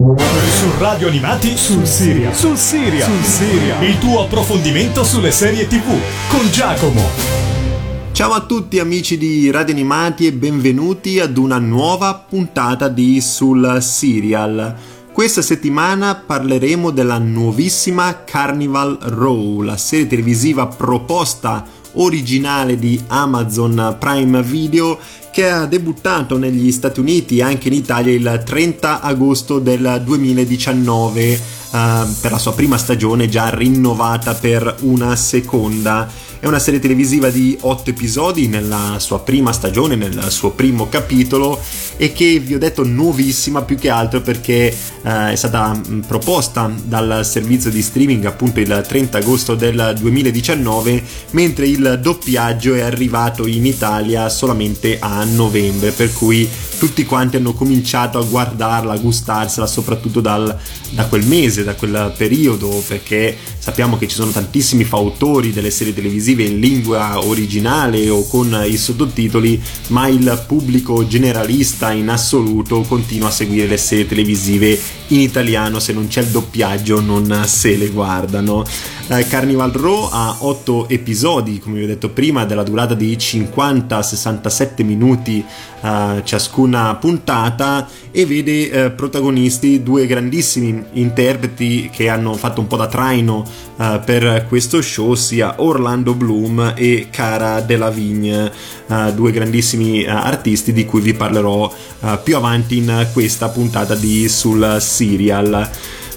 Su Radio Animati sul Siria. Sul Siria. Sul Siria. Il tuo approfondimento sulle serie TV con Giacomo. Ciao a tutti amici di Radio Animati e benvenuti ad una nuova puntata di Sul Serial. Questa settimana parleremo della nuovissima Carnival Row, la serie televisiva proposta originale di Amazon Prime Video che ha debuttato negli Stati Uniti e anche in Italia il 30 agosto del 2019 eh, per la sua prima stagione già rinnovata per una seconda. È una serie televisiva di 8 episodi nella sua prima stagione, nel suo primo capitolo e che vi ho detto nuovissima più che altro perché eh, è stata proposta dal servizio di streaming appunto il 30 agosto del 2019 mentre il doppiaggio è arrivato in Italia solamente a novembre, per cui tutti quanti hanno cominciato a guardarla, a gustarsela, soprattutto dal, da quel mese, da quel periodo, perché sappiamo che ci sono tantissimi fautori delle serie televisive in lingua originale o con i sottotitoli, ma il pubblico generalista in assoluto continua a seguire le serie televisive in italiano, se non c'è il doppiaggio non se le guardano. Eh, Carnival Row ha 8 episodi, come vi ho detto prima, della durata di 50-67 minuti uh, ciascuna puntata e vede uh, protagonisti due grandissimi interpreti che hanno fatto un po' da traino uh, per questo show, sia Orlando Bloom e Cara Delavigne, due grandissimi artisti di cui vi parlerò più avanti in questa puntata di Sul Serial.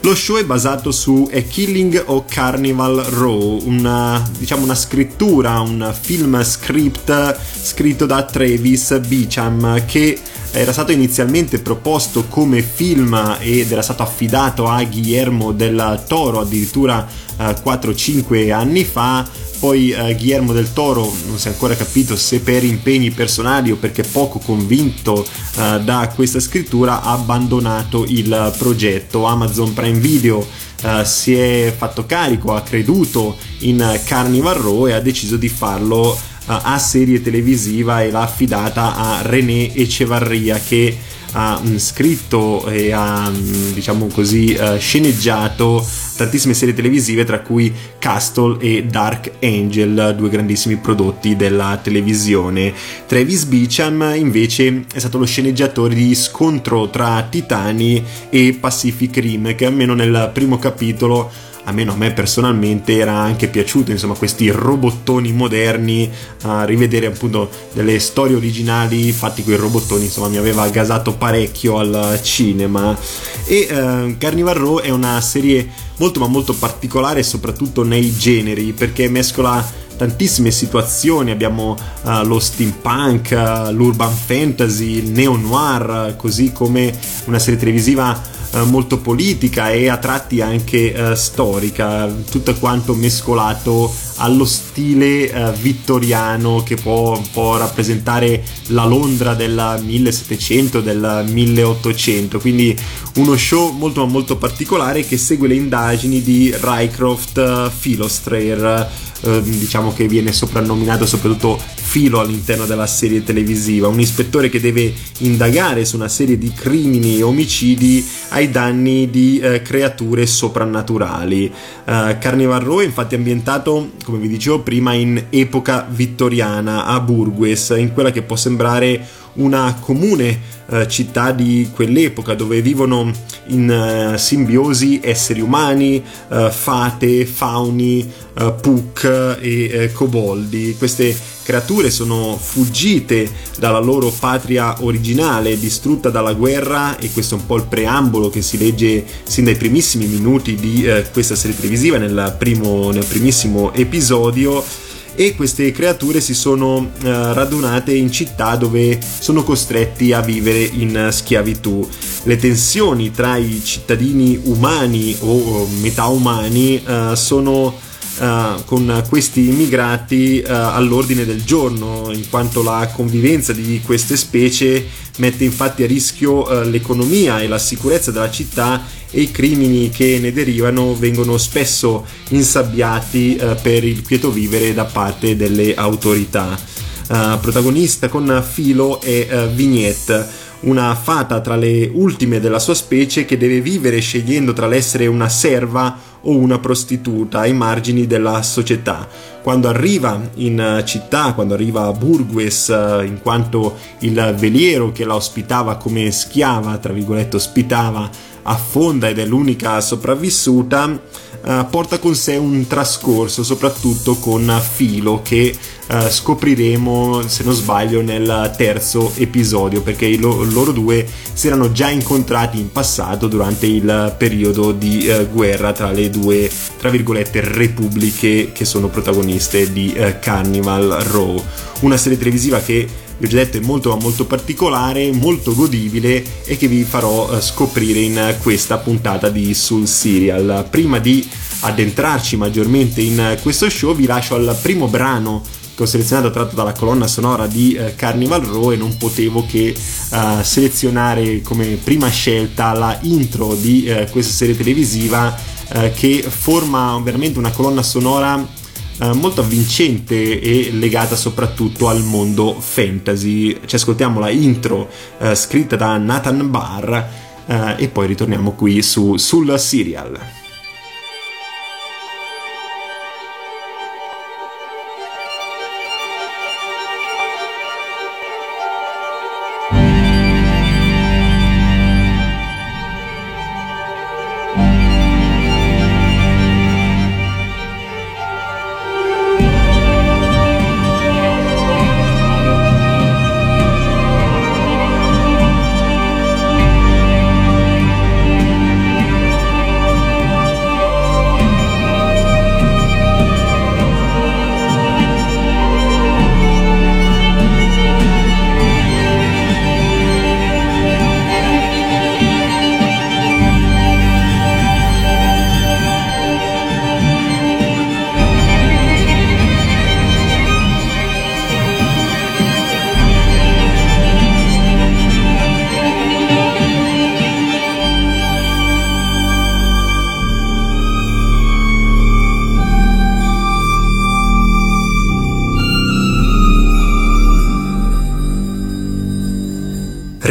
Lo show è basato su A Killing o Carnival Row, una, diciamo una scrittura, un film script scritto da Travis Beecham che era stato inizialmente proposto come film ed era stato affidato a Guillermo del Toro addirittura eh, 4-5 anni fa poi eh, Guillermo del Toro non si è ancora capito se per impegni personali o perché poco convinto eh, da questa scrittura ha abbandonato il progetto. Amazon Prime Video eh, si è fatto carico, ha creduto in Carnival Row e ha deciso di farlo eh, a serie televisiva e l'ha affidata a René Echevarria che ha mm, scritto e ha mm, diciamo così uh, sceneggiato tantissime serie televisive tra cui Castle e Dark Angel due grandissimi prodotti della televisione. Travis Beecham invece è stato lo sceneggiatore di Scontro tra Titani e Pacific Rim che almeno nel primo capitolo almeno a me personalmente era anche piaciuto insomma questi robottoni moderni a rivedere appunto delle storie originali fatti con i robottoni insomma mi aveva gasato parecchio al cinema. E eh, Carnival Row è una serie molto ma molto particolare soprattutto nei generi perché mescola tantissime situazioni, abbiamo uh, lo steampunk, uh, l'urban fantasy, il neo noir, così come una serie televisiva molto politica e a tratti anche storica, tutto quanto mescolato allo stile vittoriano che può un po' rappresentare la Londra del 1700, del 1800, quindi uno show molto molto particolare che segue le indagini di Rycroft Philostrayer Ehm, diciamo che viene soprannominato soprattutto Filo all'interno della serie televisiva, un ispettore che deve indagare su una serie di crimini e omicidi ai danni di eh, creature soprannaturali. Uh, Carnival Row è infatti ambientato, come vi dicevo prima, in epoca vittoriana a Burgues, in quella che può sembrare una comune uh, città di quell'epoca dove vivono in uh, simbiosi esseri umani, uh, fate, fauni, puck e coboldi. Queste creature sono fuggite dalla loro patria originale, distrutta dalla guerra e questo è un po' il preambolo che si legge sin dai primissimi minuti di questa serie televisiva nel, primo, nel primissimo episodio e queste creature si sono uh, radunate in città dove sono costretti a vivere in schiavitù. Le tensioni tra i cittadini umani o metà umani uh, sono Uh, con questi immigrati uh, all'ordine del giorno, in quanto la convivenza di queste specie mette infatti a rischio uh, l'economia e la sicurezza della città e i crimini che ne derivano vengono spesso insabbiati per il quieto vivere da parte delle autorità. Protagonista con filo uh, Vignette, una fata tra le ultime della sua specie che deve vivere scegliendo tra l'essere una serva o una prostituta ai margini della società. Quando arriva in città, quando arriva a Burgues, eh, in quanto il veliero che la ospitava come schiava, tra virgolette, ospitava, affonda ed è l'unica sopravvissuta, uh, porta con sé un trascorso, soprattutto con Filo, che uh, scopriremo, se non sbaglio, nel terzo episodio, perché lo- loro due si erano già incontrati in passato durante il periodo di uh, guerra tra le due, tra virgolette, repubbliche che sono protagoniste di Carnival Row, una serie televisiva che vi ho già detto è molto molto particolare, molto godibile e che vi farò scoprire in questa puntata di Soul Serial. Prima di addentrarci maggiormente in questo show vi lascio al primo brano che ho selezionato tratto dalla colonna sonora di uh, Carnival Row e non potevo che uh, selezionare come prima scelta la intro di uh, questa serie televisiva che forma veramente una colonna sonora molto avvincente e legata soprattutto al mondo fantasy. Ci ascoltiamo la intro scritta da Nathan Barr e poi ritorniamo qui su, sul serial.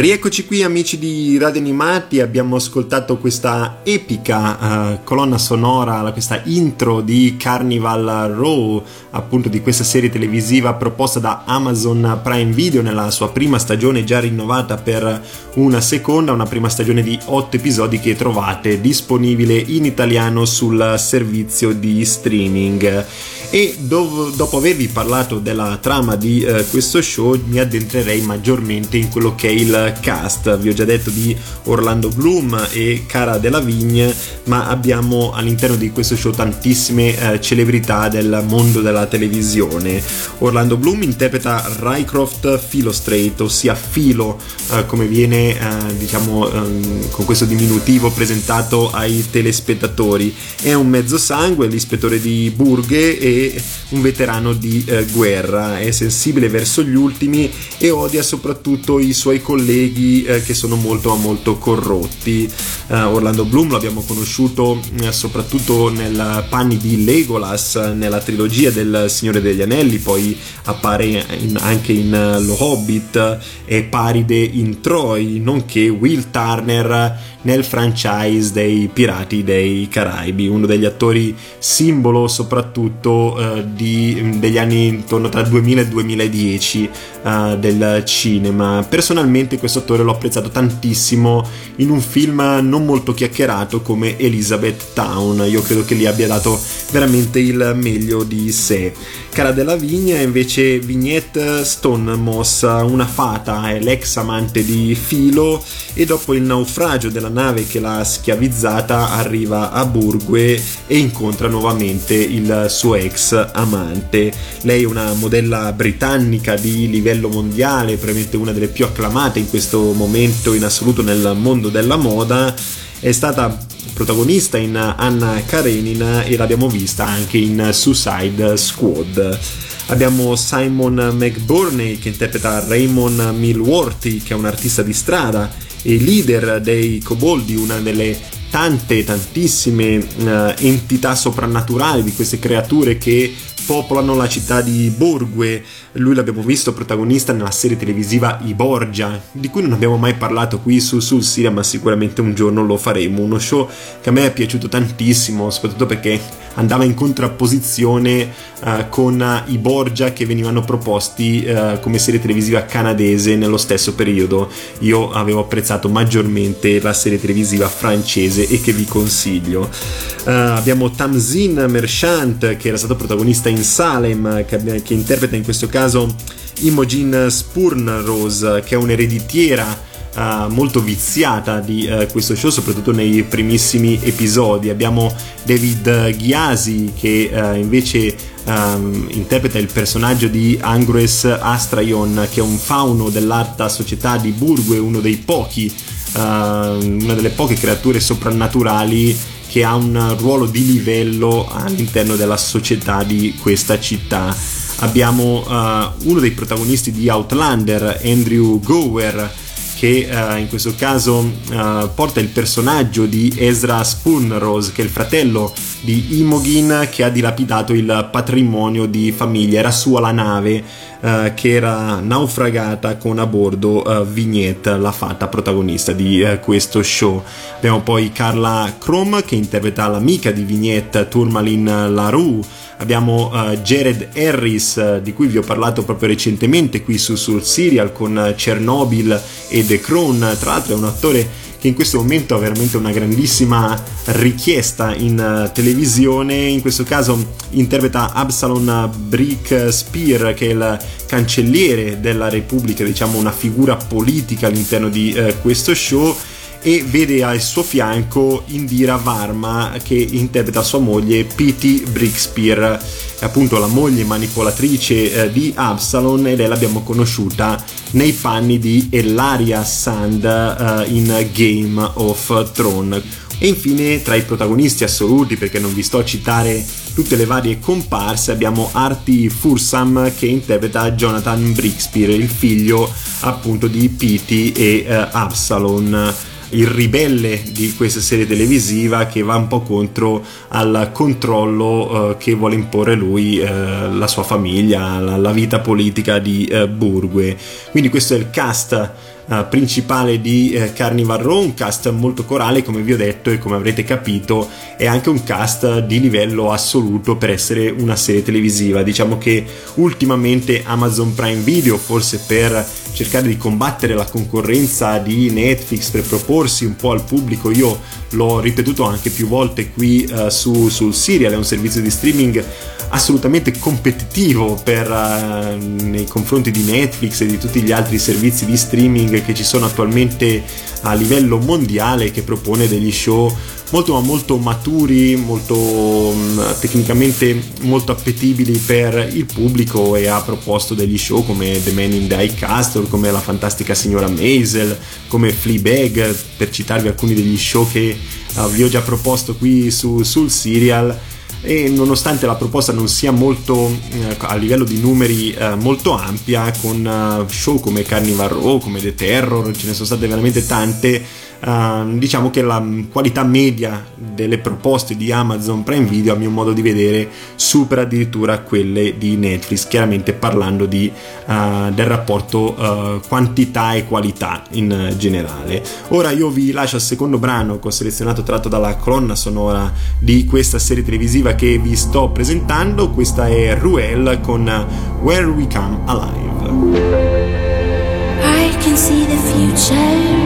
Rieccoci qui amici di Radio Animati, abbiamo ascoltato questa epica uh, colonna sonora, questa intro di Carnival Row, appunto di questa serie televisiva proposta da Amazon Prime Video nella sua prima stagione già rinnovata per una seconda, una prima stagione di 8 episodi che trovate disponibile in italiano sul servizio di streaming. E dov- dopo avervi parlato della trama di uh, questo show mi addentrerei maggiormente in quello che è il cast, vi ho già detto di Orlando Bloom e Cara Delavigne, ma abbiamo all'interno di questo show tantissime eh, celebrità del mondo della televisione. Orlando Bloom interpreta Rycroft Filostrate, ossia Filo, eh, come viene eh, diciamo ehm, con questo diminutivo presentato ai telespettatori. È un mezzo sangue, l'ispettore di Burghe e un veterano di eh, guerra, è sensibile verso gli ultimi e odia soprattutto i suoi colleghi eh, che sono molto molto corrotti. Uh, Orlando Bloom l'abbiamo conosciuto eh, soprattutto nel panni di Legolas nella trilogia del Signore degli Anelli, poi appare in, anche in uh, Lo Hobbit e Paride in Troy, nonché Will Turner nel franchise dei Pirati dei Caraibi, uno degli attori simbolo soprattutto di, degli anni intorno tra 2000 e 2010 uh, del cinema. Personalmente questo attore l'ho apprezzato tantissimo in un film non molto chiacchierato come Elizabeth Town, io credo che gli abbia dato veramente il meglio di sé. Cara della Vigna invece Vignette Stonemoss, una fata, è l'ex amante di Filo e dopo il naufragio della nave che l'ha schiavizzata arriva a Burgue e incontra nuovamente il suo ex amante. Lei è una modella britannica di livello mondiale, probabilmente una delle più acclamate in questo momento in assoluto nel mondo della moda. È stata protagonista in Anna Karenina e l'abbiamo vista anche in Suicide Squad. Abbiamo Simon McBurney che interpreta Raymond Milworthy, che è un artista di strada e leader dei Coboldi, una delle tante, tantissime uh, entità soprannaturali, di queste creature che popolano la città di Borgue. Lui l'abbiamo visto protagonista nella serie televisiva I Borgia, di cui non abbiamo mai parlato qui su Sul Siria, ma sicuramente un giorno lo faremo. Uno show che a me è piaciuto tantissimo, soprattutto perché andava in contrapposizione uh, con i Borgia che venivano proposti uh, come serie televisiva canadese nello stesso periodo. Io avevo apprezzato maggiormente la serie televisiva francese e che vi consiglio. Uh, abbiamo Tamzin Merchant che era stato protagonista in Salem, che, che interpreta in questo caso Imogen Spurnrose, che è un'ereditiera Uh, molto viziata di uh, questo show, soprattutto nei primissimi episodi. Abbiamo David Ghiasi che uh, invece um, interpreta il personaggio di Angrues Astraion, che è un fauno dell'alta società di Burgue, uno dei pochi, una delle poche creature soprannaturali che ha un ruolo di livello all'interno della società di questa città. Abbiamo uno dei protagonisti di Outlander, Andrew Gower, che uh, in questo caso uh, porta il personaggio di Ezra Spoonrose, che è il fratello di Imogen che ha dilapidato il patrimonio di famiglia. Era sua la nave uh, che era naufragata con a bordo Vignette, la fata protagonista di questo show. Abbiamo poi Carla Chrome che interpreta l'amica di Vignette, Tourmaline LaRue abbiamo uh, Jared Harris uh, di cui vi ho parlato proprio recentemente qui su sul Serial con Chernobyl e The Crown tra l'altro è un attore che in questo momento ha veramente una grandissima richiesta in televisione. In questo caso interpreta Absalon Brick Spear che è il cancelliere della Repubblica diciamo una figura politica all'interno di questo show e vede al suo fianco Indira Varma che interpreta sua moglie Pity Brixpear, appunto la moglie manipolatrice eh, di Absalon e lei l'abbiamo conosciuta nei panni di Elaria Sand eh, in Game of Thrones. E infine tra i protagonisti assoluti, perché non vi sto a citare tutte le varie comparse, abbiamo Artie Fursam che interpreta Jonathan Brixpear, il figlio appunto di Pity e uh, Absalon il ribelle di questa serie televisiva che va un po' contro al controllo eh, che vuole imporre lui, eh, la sua famiglia, la, la vita politica di eh, Burgue. Quindi questo è il cast uh, principale di uh, Carnival Row, un cast molto corale come vi ho detto e come avrete capito è anche un cast di livello assoluto per essere una serie televisiva. Diciamo che ultimamente Amazon Prime Video, forse per cercare di combattere la concorrenza di Netflix, per proporsi un po' al pubblico, io l'ho ripetuto anche più volte qui uh, su, sul Serial, è un servizio di streaming assolutamente competitivo per, uh, nei confronti di Netflix e di tutti gli altri servizi di streaming che ci sono attualmente a livello mondiale che propone degli show molto ma molto maturi, molto um, tecnicamente molto appetibili per il pubblico e ha proposto degli show come The Man in the High Castle, come La fantastica signora Maisel, come Fleabag, per citarvi alcuni degli show che uh, vi ho già proposto qui su, sul serial e nonostante la proposta non sia molto eh, a livello di numeri eh, molto ampia con uh, show come Carnival Row, come The Terror, ce ne sono state veramente tante Uh, diciamo che la qualità media delle proposte di Amazon Prime Video a mio modo di vedere supera addirittura quelle di Netflix chiaramente parlando di, uh, del rapporto uh, quantità e qualità in generale. Ora io vi lascio al secondo brano che ho selezionato tratto dalla colonna sonora di questa serie televisiva che vi sto presentando. Questa è Ruel con Where We Come Alive. I can see the future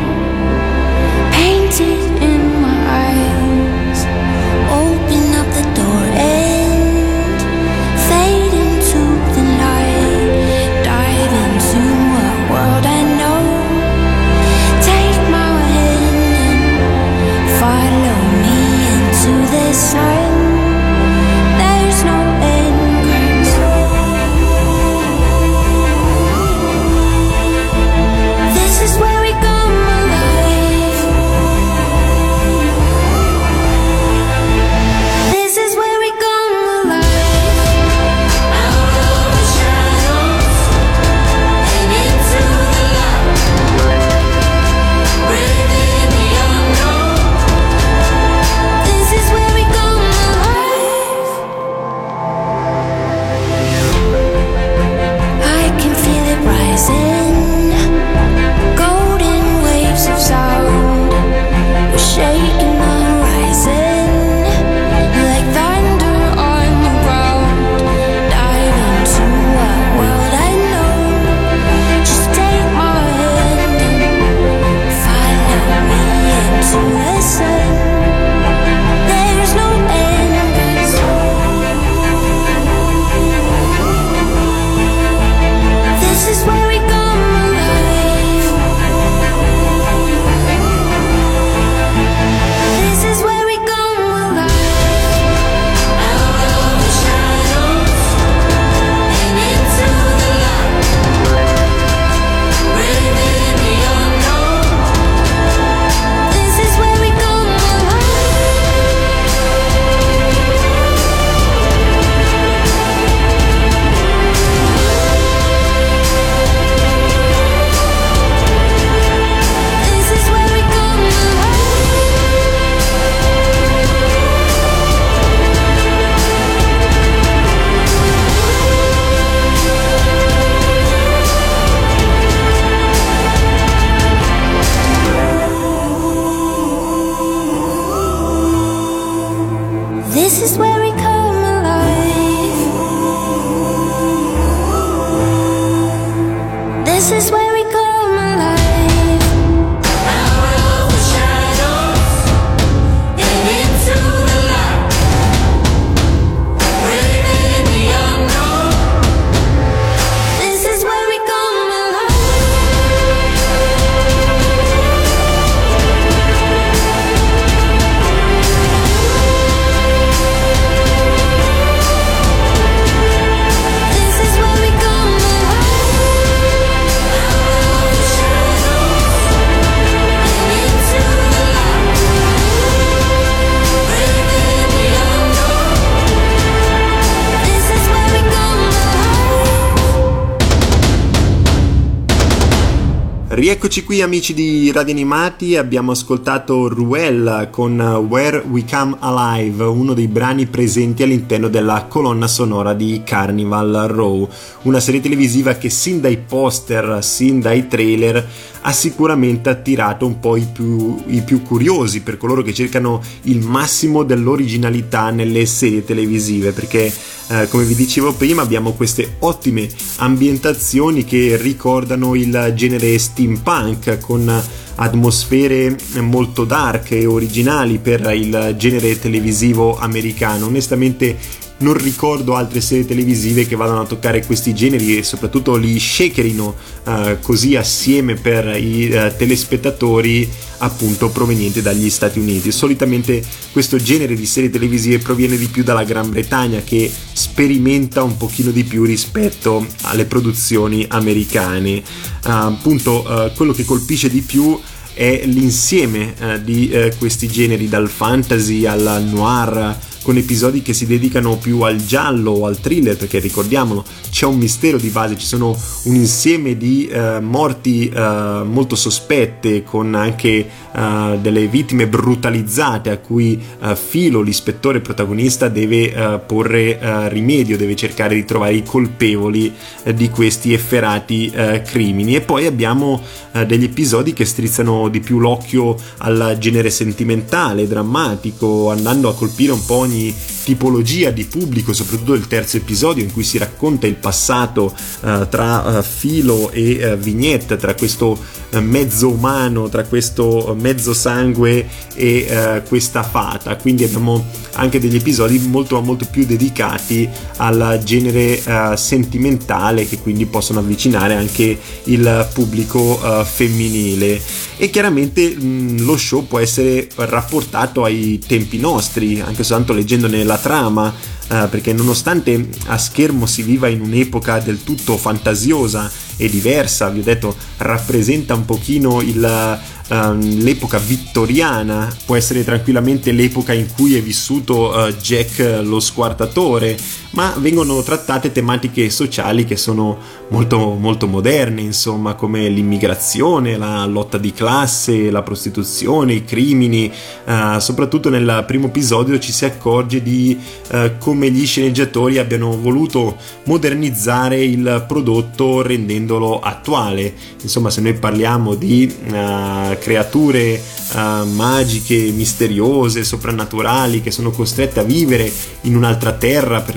Rieccoci qui amici di Radio Animati, abbiamo ascoltato Ruel con Where We Come Alive, uno dei brani presenti all'interno della colonna sonora di Carnival Row, una serie televisiva che sin dai poster, sin dai trailer ha sicuramente attirato un po' i più, i più curiosi per coloro che cercano il massimo dell'originalità nelle serie televisive, perché eh, come vi dicevo prima abbiamo queste ottime ambientazioni che ricordano il genere steampunk con atmosfere molto dark e originali per il genere televisivo americano. Onestamente non ricordo altre serie televisive che vadano a toccare questi generi e soprattutto li shakerino uh, così assieme per i uh, telespettatori appunto provenienti dagli Stati Uniti. Solitamente questo genere di serie televisive proviene di più dalla Gran Bretagna che sperimenta un pochino di più rispetto alle produzioni americane. Uh, appunto quello che colpisce di più è l'insieme di questi generi dal fantasy al noir con episodi che si dedicano più al giallo o al thriller, perché ricordiamolo, c'è un mistero di base, ci sono un insieme di uh, morti uh, molto sospette, con anche uh, delle vittime brutalizzate a cui Filo, l'ispettore protagonista, deve porre rimedio, deve cercare di trovare i colpevoli di questi efferati crimini. E poi abbiamo degli episodi che strizzano di più l'occhio al genere sentimentale, drammatico, andando a colpire un po' ogni ogni tipologia di pubblico, soprattutto il terzo episodio in cui si racconta il passato uh, tra uh, filo e uh, vignette, tra questo mezzo umano, tra questo mezzo sangue e questa fata. Quindi abbiamo anche degli episodi molto, molto più dedicati al genere sentimentale che quindi possono avvicinare anche il pubblico femminile e chiaramente mh, lo show può essere rapportato ai tempi nostri, anche soltanto leggendone la trama, eh, perché nonostante a schermo si viva in un'epoca del tutto fantasiosa e diversa, vi ho detto, rappresenta un pochino il, um, l'epoca vittoriana, può essere tranquillamente l'epoca in cui è vissuto uh, Jack lo squartatore, ma vengono trattate tematiche sociali che sono molto, molto moderne, insomma, come l'immigrazione, la lotta di classe, la prostituzione, i crimini. Uh, soprattutto nel primo episodio ci si accorge di uh, come gli sceneggiatori abbiano voluto modernizzare il prodotto rendendolo attuale. Insomma, se noi parliamo di uh, creature magiche, misteriose, soprannaturali che sono costrette a vivere in un'altra terra per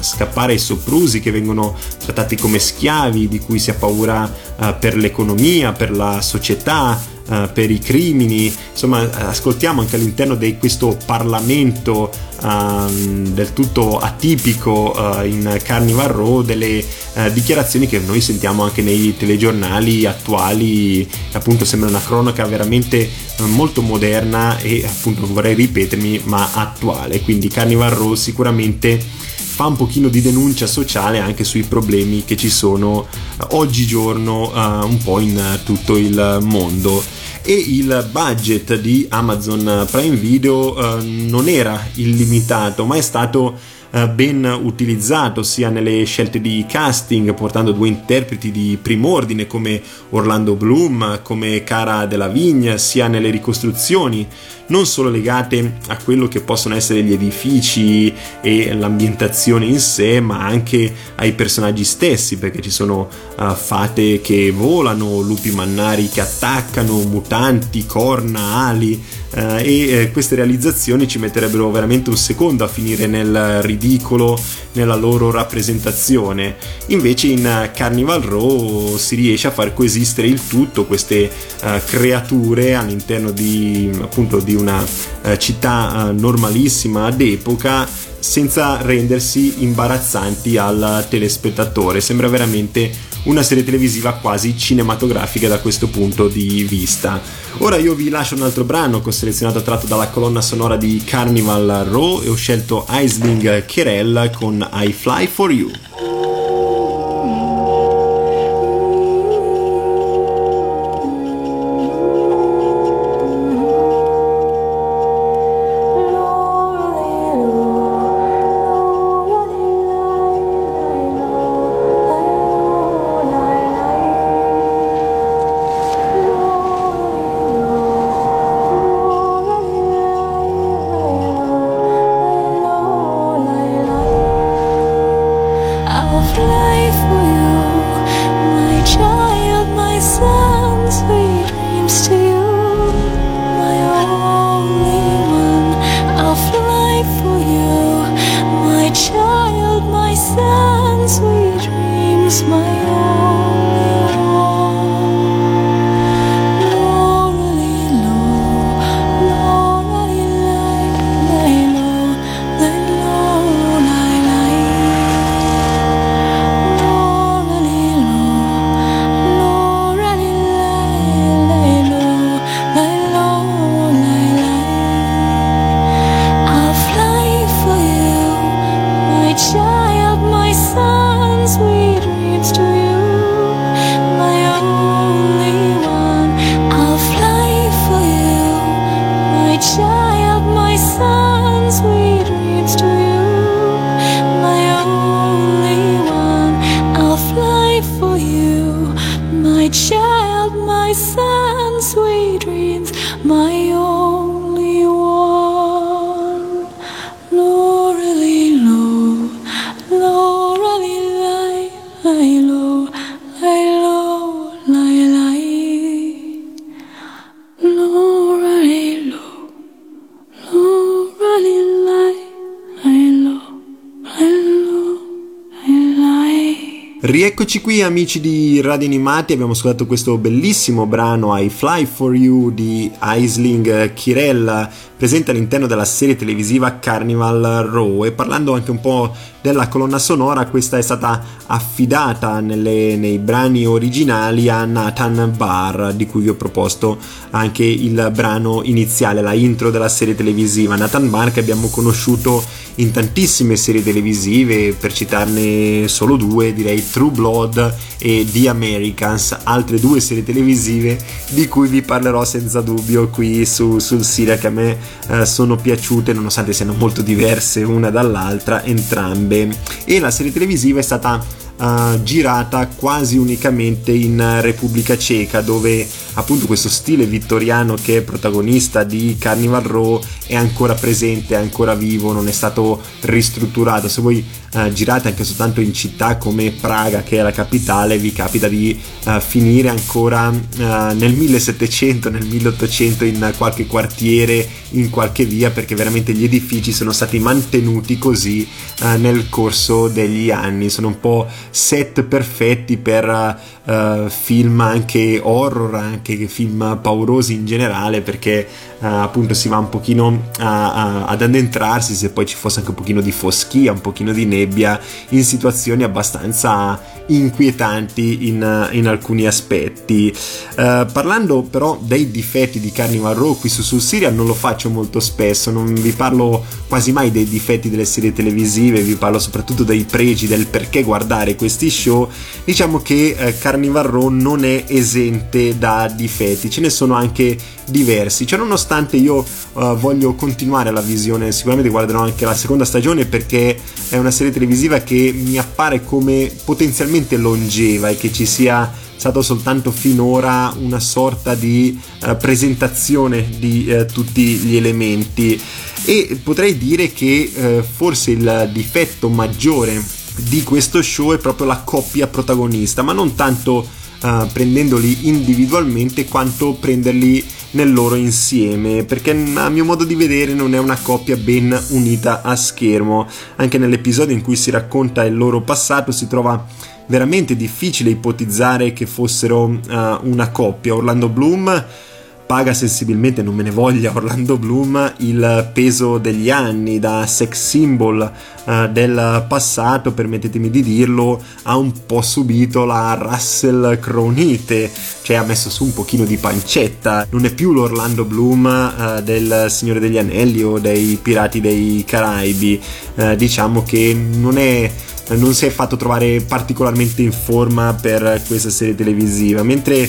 scappare ai soprusi che vengono trattati come schiavi, di cui si ha paura uh, per l'economia, per la società, Uh, per i crimini, insomma ascoltiamo anche all'interno di questo Parlamento uh, del tutto atipico in Carnival Row delle dichiarazioni che noi sentiamo anche nei telegiornali attuali, appunto sembra una cronaca veramente molto moderna e appunto non vorrei ripetermi ma attuale, quindi Carnival Row sicuramente fa un pochino di denuncia sociale anche sui problemi che ci sono uh, oggigiorno uh, un po' in uh, tutto il mondo. E il budget di Amazon Prime Video non era illimitato ma è stato eh, ben utilizzato sia nelle scelte di casting, portando due interpreti di prim'ordine come Orlando Bloom, come Cara della Vigna, sia nelle ricostruzioni non solo legate a quello che possono essere gli edifici e l'ambientazione in sé, ma anche ai personaggi stessi, perché ci sono uh, fate che volano, lupi mannari che attaccano, mutanti, corna, ali. Uh, e eh, queste realizzazioni ci metterebbero veramente un secondo a finire nel ridicolo nella loro rappresentazione. Invece in Carnival Row si riesce a far coesistere il tutto, queste uh, creature all'interno di, appunto, di una uh, città normalissima d'epoca senza rendersi imbarazzanti al telespettatore. Sembra veramente una serie televisiva quasi cinematografica da questo punto di vista. Ora io vi lascio un altro brano che ho selezionato tratto dalla colonna sonora di Carnival Row e ho scelto Aisling Kerel con I Fly For You. Rieccoci qui amici di Radio Animati, abbiamo ascoltato questo bellissimo brano I Fly For You di Aisling Kirella presente all'interno della serie televisiva Carnival Row. E parlando anche un po' della colonna sonora questa è stata affidata nelle, nei brani originali a Nathan Barr di cui vi ho proposto anche il brano iniziale, la intro della serie televisiva. Nathan Barr che abbiamo conosciuto in tantissime serie televisive per citarne solo due direi True Blood e The Americans altre due serie televisive di cui vi parlerò senza dubbio qui su, sul Siria che a me eh, sono piaciute nonostante siano molto diverse una dall'altra entrambe. E la serie televisiva è stata Uh, girata quasi unicamente in Repubblica Ceca dove appunto questo stile vittoriano che è protagonista di Carnival Row è ancora presente, è ancora vivo, non è stato ristrutturato. Se voi uh, girate anche soltanto in città come Praga, che è la capitale, vi capita di uh, finire ancora nel 1700, nel 1800 in qualche quartiere, in qualche via, perché veramente gli edifici sono stati mantenuti così nel corso degli anni. Sono un po' set perfetti per film anche horror, anche film paurosi in generale perché uh, appunto si va un pochino a, a, ad addentrarsi se poi ci fosse anche un pochino di foschia, un pochino di nebbia in situazioni abbastanza inquietanti in, in alcuni aspetti. Uh, parlando però dei difetti di Carnival Row qui su Sul Siria non lo faccio molto spesso, non vi parlo quasi mai dei difetti delle serie televisive, vi parlo soprattutto dei pregi, del perché guardare questi show, diciamo che eh, Carnival Row non è esente da difetti, ce ne sono anche diversi. Cioè, nonostante io uh, voglio continuare la visione, sicuramente guarderò anche la seconda stagione perché è una serie televisiva che mi appare come potenzialmente longeva e che ci sia stato soltanto finora una sorta di uh, presentazione di uh, tutti gli elementi e potrei dire che uh, forse il difetto maggiore di questo show è proprio la coppia protagonista ma non tanto prendendoli individualmente quanto prenderli nel loro insieme perché a mio modo di vedere non è una coppia ben unita a schermo anche nell'episodio in cui si racconta il loro passato si trova veramente difficile ipotizzare che fossero uh, una coppia. Orlando Bloom paga sensibilmente, non me ne voglia Orlando Bloom, il peso degli anni da sex symbol uh, del passato, permettetemi di dirlo, ha un po' subito la Russell Cronite, cioè ha messo su un pochino di pancetta, non è più l'Orlando Bloom uh, del Signore degli Anelli o dei Pirati dei Caraibi, uh, diciamo che non è non si è fatto trovare particolarmente in forma per questa serie televisiva, mentre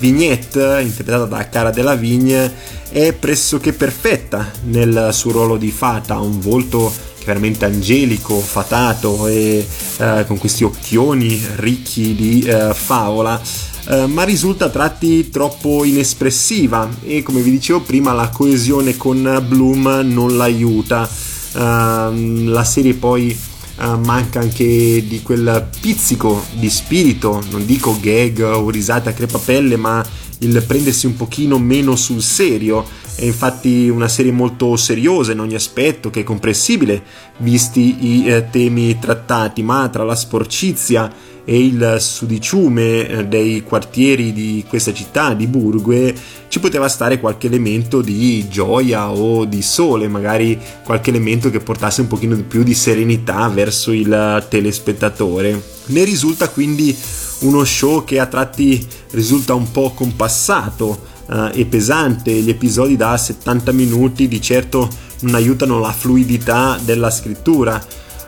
Vignette, interpretata da Cara Delevingne, è pressoché perfetta nel suo ruolo di fata, un volto veramente angelico, fatato e eh, con questi occhioni ricchi di eh, favola. Uh, ma risulta a tratti troppo inespressiva e come vi dicevo prima la coesione con Bloom non l'aiuta. Uh, la serie poi uh, manca anche di quel pizzico di spirito, non dico gag o risata a crepapelle, ma il prendersi un pochino meno sul serio. È infatti una serie molto seriosa in ogni aspetto, che è comprensibile visti i eh, temi trattati, ma tra la sporcizia e il sudiciume eh, dei quartieri di questa città, di Burgue, ci poteva stare qualche elemento di gioia o di sole, magari qualche elemento che portasse un pochino più di serenità verso il telespettatore. Ne risulta quindi uno show che a tratti risulta un po' compassato eh, e pesante, gli episodi da 70 minuti di certo non aiutano la fluidità della scrittura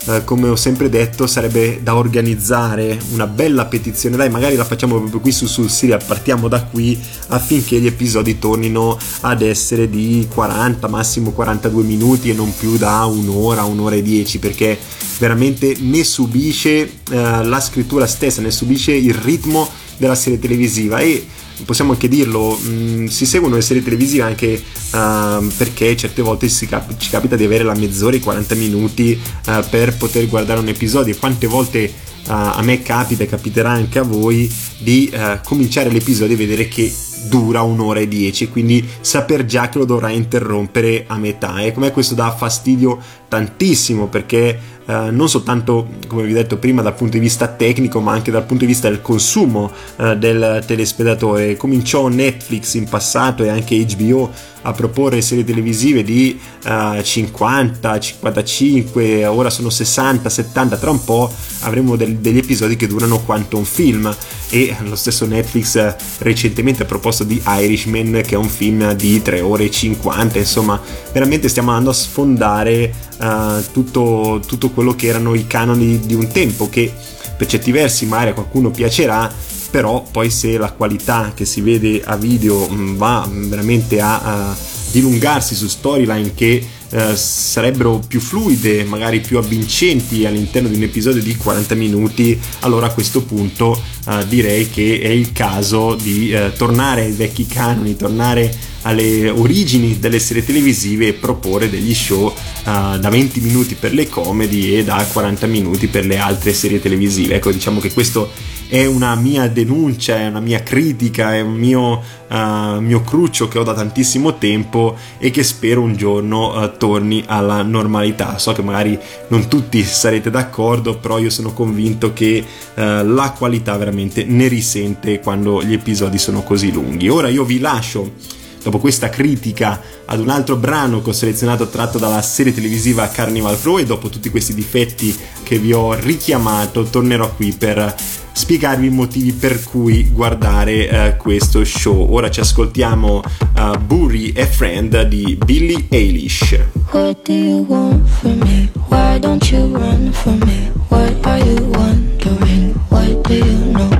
eh, come ho sempre detto, sarebbe da organizzare una bella petizione. Dai, magari la facciamo proprio qui su Sul Serial, partiamo da qui affinché gli episodi tornino ad essere di 40, massimo 42 minuti e non più da un'ora, un'ora e dieci, perché veramente ne subisce eh, la scrittura stessa, ne subisce il ritmo della serie televisiva e possiamo anche dirlo, mh, mm, si seguono le serie televisive anche uh, perché certe volte cap- ci capita di avere la mezz'ora, i 40 minuti uh, per poter guardare un episodio. Quante volte uh, a me capita e capiterà anche a voi di eh, cominciare l'episodio e vedere che dura un'ora e dieci, quindi saper già che lo dovrai interrompere a metà. E come questo dà fastidio tantissimo perché eh, non soltanto, come vi ho detto prima, dal punto di vista tecnico, ma anche dal punto di vista del consumo eh, del telespettatore. Cominciò Netflix in passato e anche HBO a proporre serie televisive di uh, 50, 55, ora sono 60, 70, tra un po' avremo del, degli episodi che durano quanto un film e lo stesso Netflix eh, recentemente ha proposto di Irishman che è un film di 3 ore e 50, insomma veramente stiamo andando a sfondare uh, tutto, tutto quello che erano i canoni di un tempo che per certi versi magari a qualcuno piacerà però poi se la qualità che si vede a video mm, va veramente a, a dilungarsi su storyline che eh, sarebbero più fluide, magari più avvincenti all'interno di un episodio di 40 minuti, allora a questo punto eh, direi che è il caso di eh, tornare ai vecchi canoni, tornare alle origini delle serie televisive e proporre degli show uh, da 20 minuti per le comedy e da 40 minuti per le altre serie televisive. Ecco, diciamo che questo è una mia denuncia, è una mia critica, è un mio, uh, mio cruccio che ho da tantissimo tempo e che spero un giorno uh, torni alla normalità. So che magari non tutti sarete d'accordo, però io sono convinto che la qualità veramente ne risente quando gli episodi sono così lunghi. Ora io vi lascio Dopo questa critica ad un altro brano che ho selezionato tratto dalla serie televisiva Carnival Row e dopo tutti questi difetti che vi ho richiamato, tornerò qui per spiegarvi i motivi per cui guardare uh, questo show. Ora ci ascoltiamo eh, uh, Buri e Friend di Billie Eilish. What do you want from me? Why don't you run from me? What are you wondering? What do you know?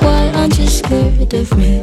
Why aren't you scared of me?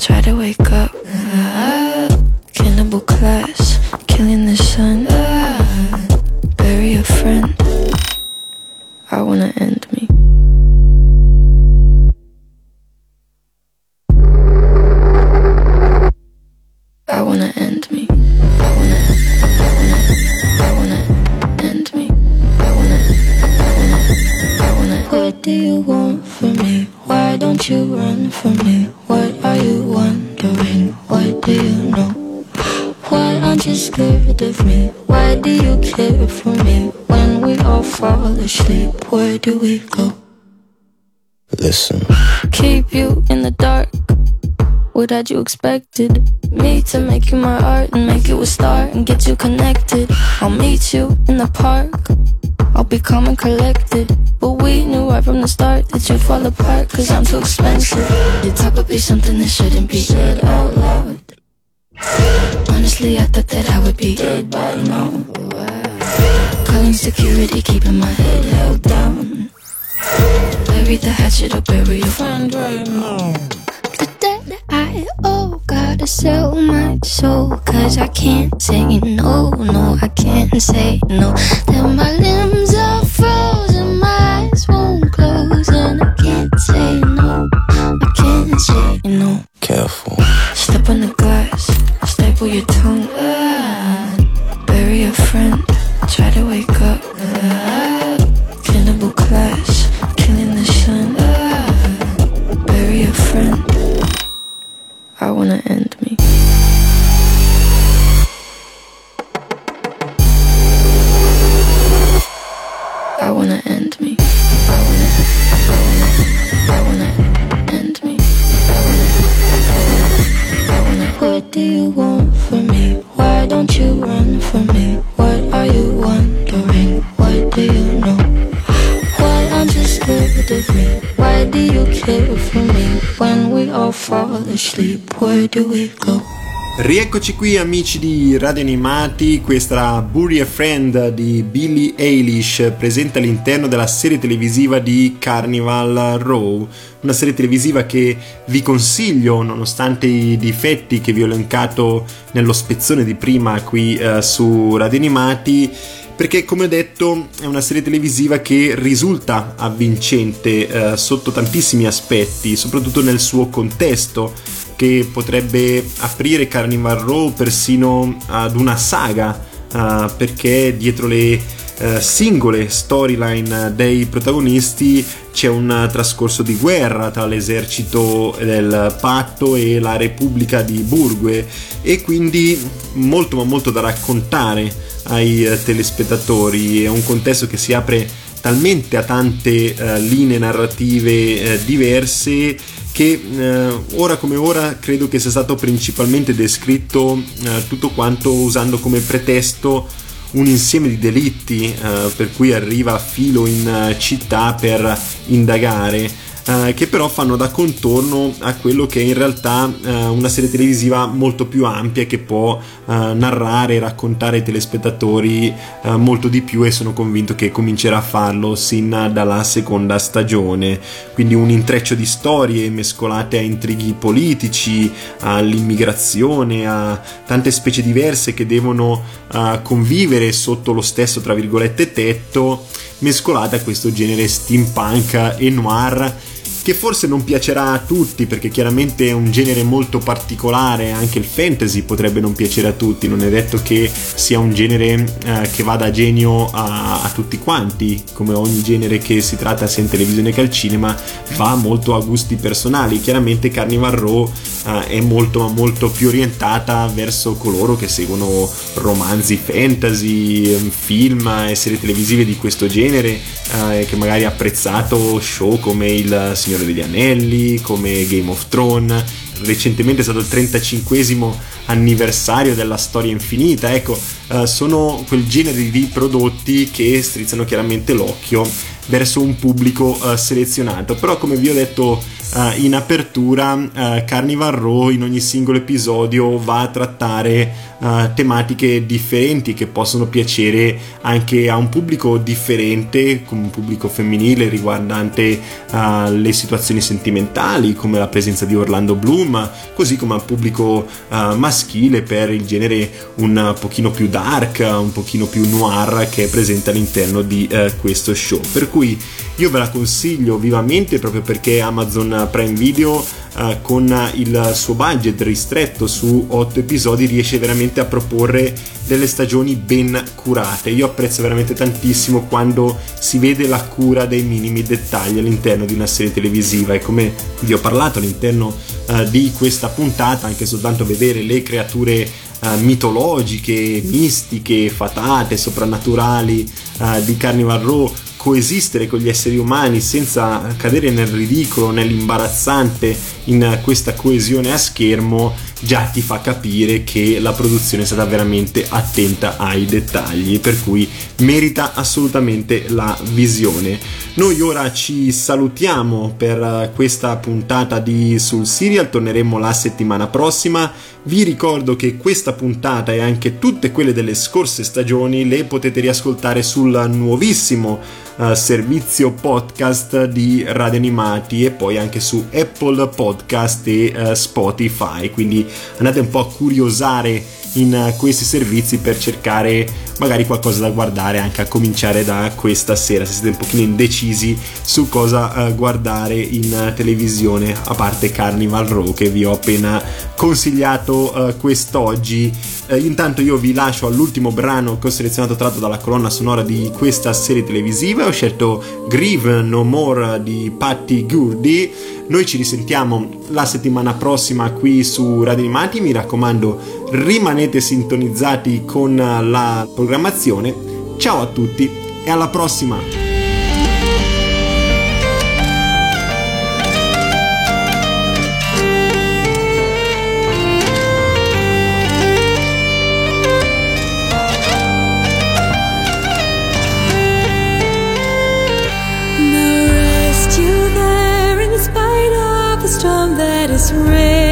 try to wake up. Cannibal class, killing the sun. Bury a friend. I wanna end me. Care for me? When we all fall asleep, where do we go? Listen. Keep you in the dark. What had you expected? Me to make you my art and make you a star and get you connected. I'll meet you in the park. I'll be calm and collected. But we knew right from the start that you'd fall apart cause I'm too expensive. Would be something that shouldn't be said out loud. Honestly, I thought that I would be dead by now. Calling security, keeping my head held down. Bury the hatchet or bury your friend right now. The debt I owe, gotta sell my soul. Cause I can't say no, no, I can't say no. Then my limbs are frozen, my eyes won't close. And I can't say no, I can't say no. Careful. Step on the glass, staple your tongue. Ah, bury a friend, Rieccoci qui amici di Radio Animati, questa Bury a Friend di Billie Eilish presente all'interno della serie televisiva di Carnival Row, una serie televisiva che vi consiglio nonostante i difetti che vi ho elencato nello spezzone di prima qui eh, su Radio Animati perché come ho detto è una serie televisiva che risulta avvincente eh, sotto tantissimi aspetti, soprattutto nel suo contesto che potrebbe aprire Carnival Row persino ad una saga uh, perché dietro le uh, singole storyline dei protagonisti c'è un trascorso di guerra tra l'esercito del patto e la repubblica di Burgue e quindi molto ma molto da raccontare ai telespettatori. È un contesto che si apre talmente a tante uh, linee narrative diverse che eh, ora come ora credo che sia stato principalmente descritto eh, tutto quanto usando come pretesto un insieme di delitti eh, per cui arriva a filo in città per indagare Uh, che però fanno da contorno a quello che è in realtà uh, una serie televisiva molto più ampia che può uh, narrare e raccontare ai telespettatori molto di più e sono convinto che comincerà a farlo sin dalla seconda stagione. Quindi un intreccio di storie mescolate a intrighi politici all'immigrazione a tante specie diverse che devono convivere sotto lo stesso tra virgolette tetto mescolate a questo genere steampunk e noir che forse non piacerà a tutti perché chiaramente è un genere molto particolare, anche il fantasy potrebbe non piacere a tutti, non è detto che sia un genere eh, che vada a genio a, a, tutti quanti, come ogni genere che si tratta sia in televisione che al cinema, va molto a gusti personali, chiaramente Carnival Row eh, è molto molto più orientata verso coloro che seguono romanzi fantasy, film e serie televisive di questo genere, eh, che magari ha apprezzato show come il Signore degli Anelli, come Game of Thrones, recentemente è stato il 35 anniversario della storia infinita, ecco, uh, sono quel genere di prodotti che strizzano chiaramente l'occhio verso un pubblico uh, selezionato, però come vi ho detto uh, in apertura uh, Carnival Row in ogni singolo episodio va a trattare uh, tematiche differenti che possono piacere anche a un pubblico differente, come un pubblico femminile riguardante le situazioni sentimentali, come la presenza di Orlando Bloom, così come al pubblico maschile per il genere un pochino più dark, un pochino più noir che è presente all'interno di questo show. Per cui io ve la consiglio vivamente proprio perché Amazon Prime Video uh, con il suo budget ristretto su 8 episodi riesce veramente a proporre delle stagioni ben curate. Io apprezzo veramente tantissimo quando si vede la cura dei minimi dettagli all'interno di una serie televisiva e come vi ho parlato all'interno uh, di questa puntata anche soltanto vedere le creature uh, mitologiche, mistiche, fatate, soprannaturali di Carnival Row coesistere con gli esseri umani senza cadere nel ridicolo, nell'imbarazzante in questa coesione a schermo già ti fa capire che la produzione è stata veramente attenta ai dettagli per cui merita assolutamente la visione. Noi ora ci salutiamo per questa puntata di sul serial torneremo la settimana prossima. Vi ricordo che questa puntata e anche tutte quelle delle scorse stagioni le potete riascoltare sul nuovissimo uh, servizio podcast di Radio Animati e poi anche su Apple Podcast e uh, Spotify. Quindi andate un po' a curiosare in uh, questi servizi per cercare magari qualcosa da guardare anche a cominciare da questa sera se siete un pochino indecisi su cosa uh, guardare in televisione a parte Carnival Row che vi ho appena consigliato quest'oggi. Intanto io vi lascio all'ultimo brano che ho selezionato tratto dalla colonna sonora di questa serie televisiva. Ho scelto Grieve No More di Patty Gurdy noi ci risentiamo la settimana prossima qui su Radio Animati mi raccomando rimanete sintonizzati con la programmazione. Ciao a tutti e alla prossima! This rain.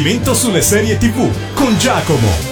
Approfondimento sulle serie TV con Giacomo.